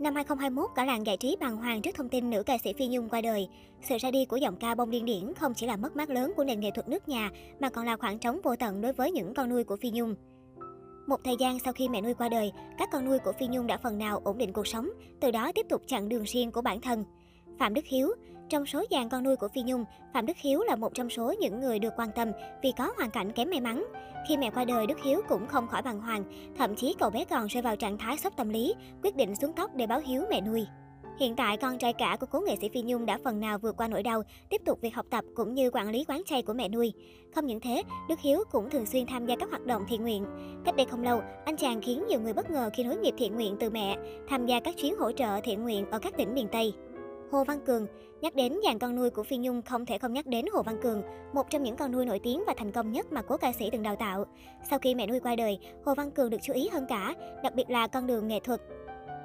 Năm 2021, cả làng giải trí bàng hoàng trước thông tin nữ ca sĩ Phi Nhung qua đời. Sự ra đi của giọng ca bông điên điển không chỉ là mất mát lớn của nền nghệ thuật nước nhà, mà còn là khoảng trống vô tận đối với những con nuôi của Phi Nhung. Một thời gian sau khi mẹ nuôi qua đời, các con nuôi của Phi Nhung đã phần nào ổn định cuộc sống, từ đó tiếp tục chặng đường riêng của bản thân. Phạm Đức Hiếu, trong số dàn con nuôi của Phi Nhung, Phạm Đức Hiếu là một trong số những người được quan tâm vì có hoàn cảnh kém may mắn. Khi mẹ qua đời, Đức Hiếu cũng không khỏi bàng hoàng, thậm chí cậu bé còn rơi vào trạng thái sốc tâm lý, quyết định xuống tóc để báo hiếu mẹ nuôi. Hiện tại, con trai cả của cố nghệ sĩ Phi Nhung đã phần nào vượt qua nỗi đau, tiếp tục việc học tập cũng như quản lý quán chay của mẹ nuôi. Không những thế, Đức Hiếu cũng thường xuyên tham gia các hoạt động thiện nguyện. Cách đây không lâu, anh chàng khiến nhiều người bất ngờ khi nối nghiệp thiện nguyện từ mẹ, tham gia các chuyến hỗ trợ thiện nguyện ở các tỉnh miền Tây. Hồ Văn Cường Nhắc đến dàn con nuôi của Phi Nhung không thể không nhắc đến Hồ Văn Cường, một trong những con nuôi nổi tiếng và thành công nhất mà cố ca sĩ từng đào tạo. Sau khi mẹ nuôi qua đời, Hồ Văn Cường được chú ý hơn cả, đặc biệt là con đường nghệ thuật.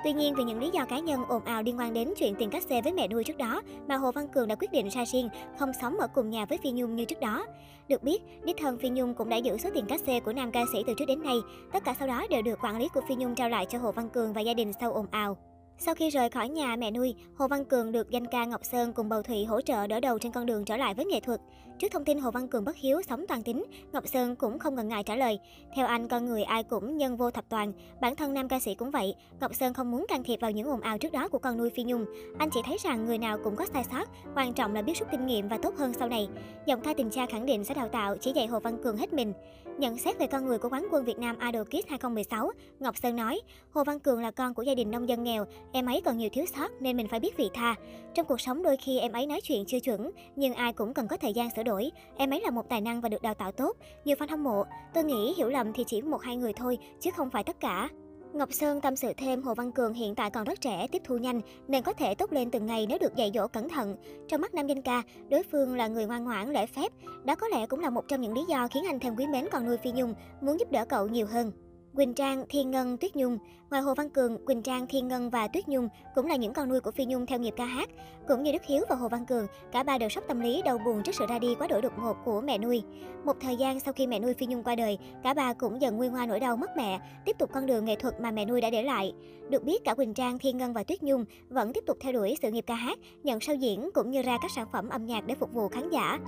Tuy nhiên, vì những lý do cá nhân ồn ào liên quan đến chuyện tiền cắt xe với mẹ nuôi trước đó, mà Hồ Văn Cường đã quyết định ra riêng, không sống ở cùng nhà với Phi Nhung như trước đó. Được biết, đích thân Phi Nhung cũng đã giữ số tiền cắt xe của nam ca sĩ từ trước đến nay. Tất cả sau đó đều được quản lý của Phi Nhung trao lại cho Hồ Văn Cường và gia đình sau ồn ào. Sau khi rời khỏi nhà mẹ nuôi, Hồ Văn Cường được danh ca Ngọc Sơn cùng Bầu Thụy hỗ trợ đỡ đầu trên con đường trở lại với nghệ thuật. Trước thông tin Hồ Văn Cường bất hiếu sống toàn tính, Ngọc Sơn cũng không ngần ngại trả lời. Theo anh, con người ai cũng nhân vô thập toàn, bản thân nam ca sĩ cũng vậy. Ngọc Sơn không muốn can thiệp vào những ồn ào trước đó của con nuôi Phi Nhung. Anh chỉ thấy rằng người nào cũng có sai sót, quan trọng là biết rút kinh nghiệm và tốt hơn sau này. Giọng ca tình cha khẳng định sẽ đào tạo, chỉ dạy Hồ Văn Cường hết mình. Nhận xét về con người của quán quân Việt Nam Idol Kids 2016, Ngọc Sơn nói, Hồ Văn Cường là con của gia đình nông dân nghèo, em ấy còn nhiều thiếu sót nên mình phải biết vị tha. Trong cuộc sống đôi khi em ấy nói chuyện chưa chuẩn, nhưng ai cũng cần có thời gian sửa đổi. Em ấy là một tài năng và được đào tạo tốt, nhiều fan hâm mộ. Tôi nghĩ hiểu lầm thì chỉ một hai người thôi, chứ không phải tất cả. Ngọc Sơn tâm sự thêm Hồ Văn Cường hiện tại còn rất trẻ, tiếp thu nhanh nên có thể tốt lên từng ngày nếu được dạy dỗ cẩn thận. Trong mắt nam danh ca, đối phương là người ngoan ngoãn, lễ phép. Đó có lẽ cũng là một trong những lý do khiến anh thêm quý mến con nuôi Phi Nhung, muốn giúp đỡ cậu nhiều hơn. Quỳnh Trang, Thiên Ngân, Tuyết Nhung. Ngoài Hồ Văn Cường, Quỳnh Trang, Thiên Ngân và Tuyết Nhung cũng là những con nuôi của Phi Nhung theo nghiệp ca hát. Cũng như Đức Hiếu và Hồ Văn Cường, cả ba đều sốc tâm lý đau buồn trước sự ra đi quá đổi đột ngột của mẹ nuôi. Một thời gian sau khi mẹ nuôi Phi Nhung qua đời, cả ba cũng dần nguôi ngoai nỗi đau mất mẹ, tiếp tục con đường nghệ thuật mà mẹ nuôi đã để lại. Được biết cả Quỳnh Trang, Thiên Ngân và Tuyết Nhung vẫn tiếp tục theo đuổi sự nghiệp ca hát, nhận sao diễn cũng như ra các sản phẩm âm nhạc để phục vụ khán giả.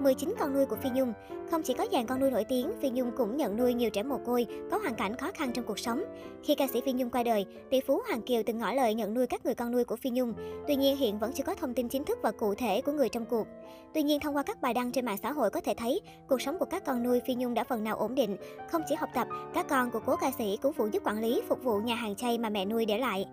19 con nuôi của Phi Nhung. Không chỉ có dàn con nuôi nổi tiếng, Phi Nhung cũng nhận nuôi nhiều trẻ mồ côi có hoàn cảnh khó khăn trong cuộc sống. Khi ca sĩ Phi Nhung qua đời, tỷ phú Hoàng Kiều từng ngỏ lời nhận nuôi các người con nuôi của Phi Nhung. Tuy nhiên hiện vẫn chưa có thông tin chính thức và cụ thể của người trong cuộc. Tuy nhiên thông qua các bài đăng trên mạng xã hội có thể thấy, cuộc sống của các con nuôi Phi Nhung đã phần nào ổn định. Không chỉ học tập, các con của cố ca sĩ cũng phụ giúp quản lý, phục vụ nhà hàng chay mà mẹ nuôi để lại.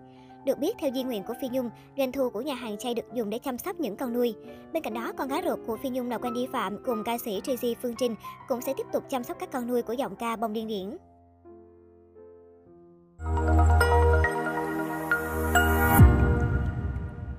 Được biết, theo di nguyện của Phi Nhung, doanh thu của nhà hàng chay được dùng để chăm sóc những con nuôi. Bên cạnh đó, con gái ruột của Phi Nhung là Wendy Phạm cùng ca sĩ Tracy Phương Trinh cũng sẽ tiếp tục chăm sóc các con nuôi của giọng ca bông điên điển.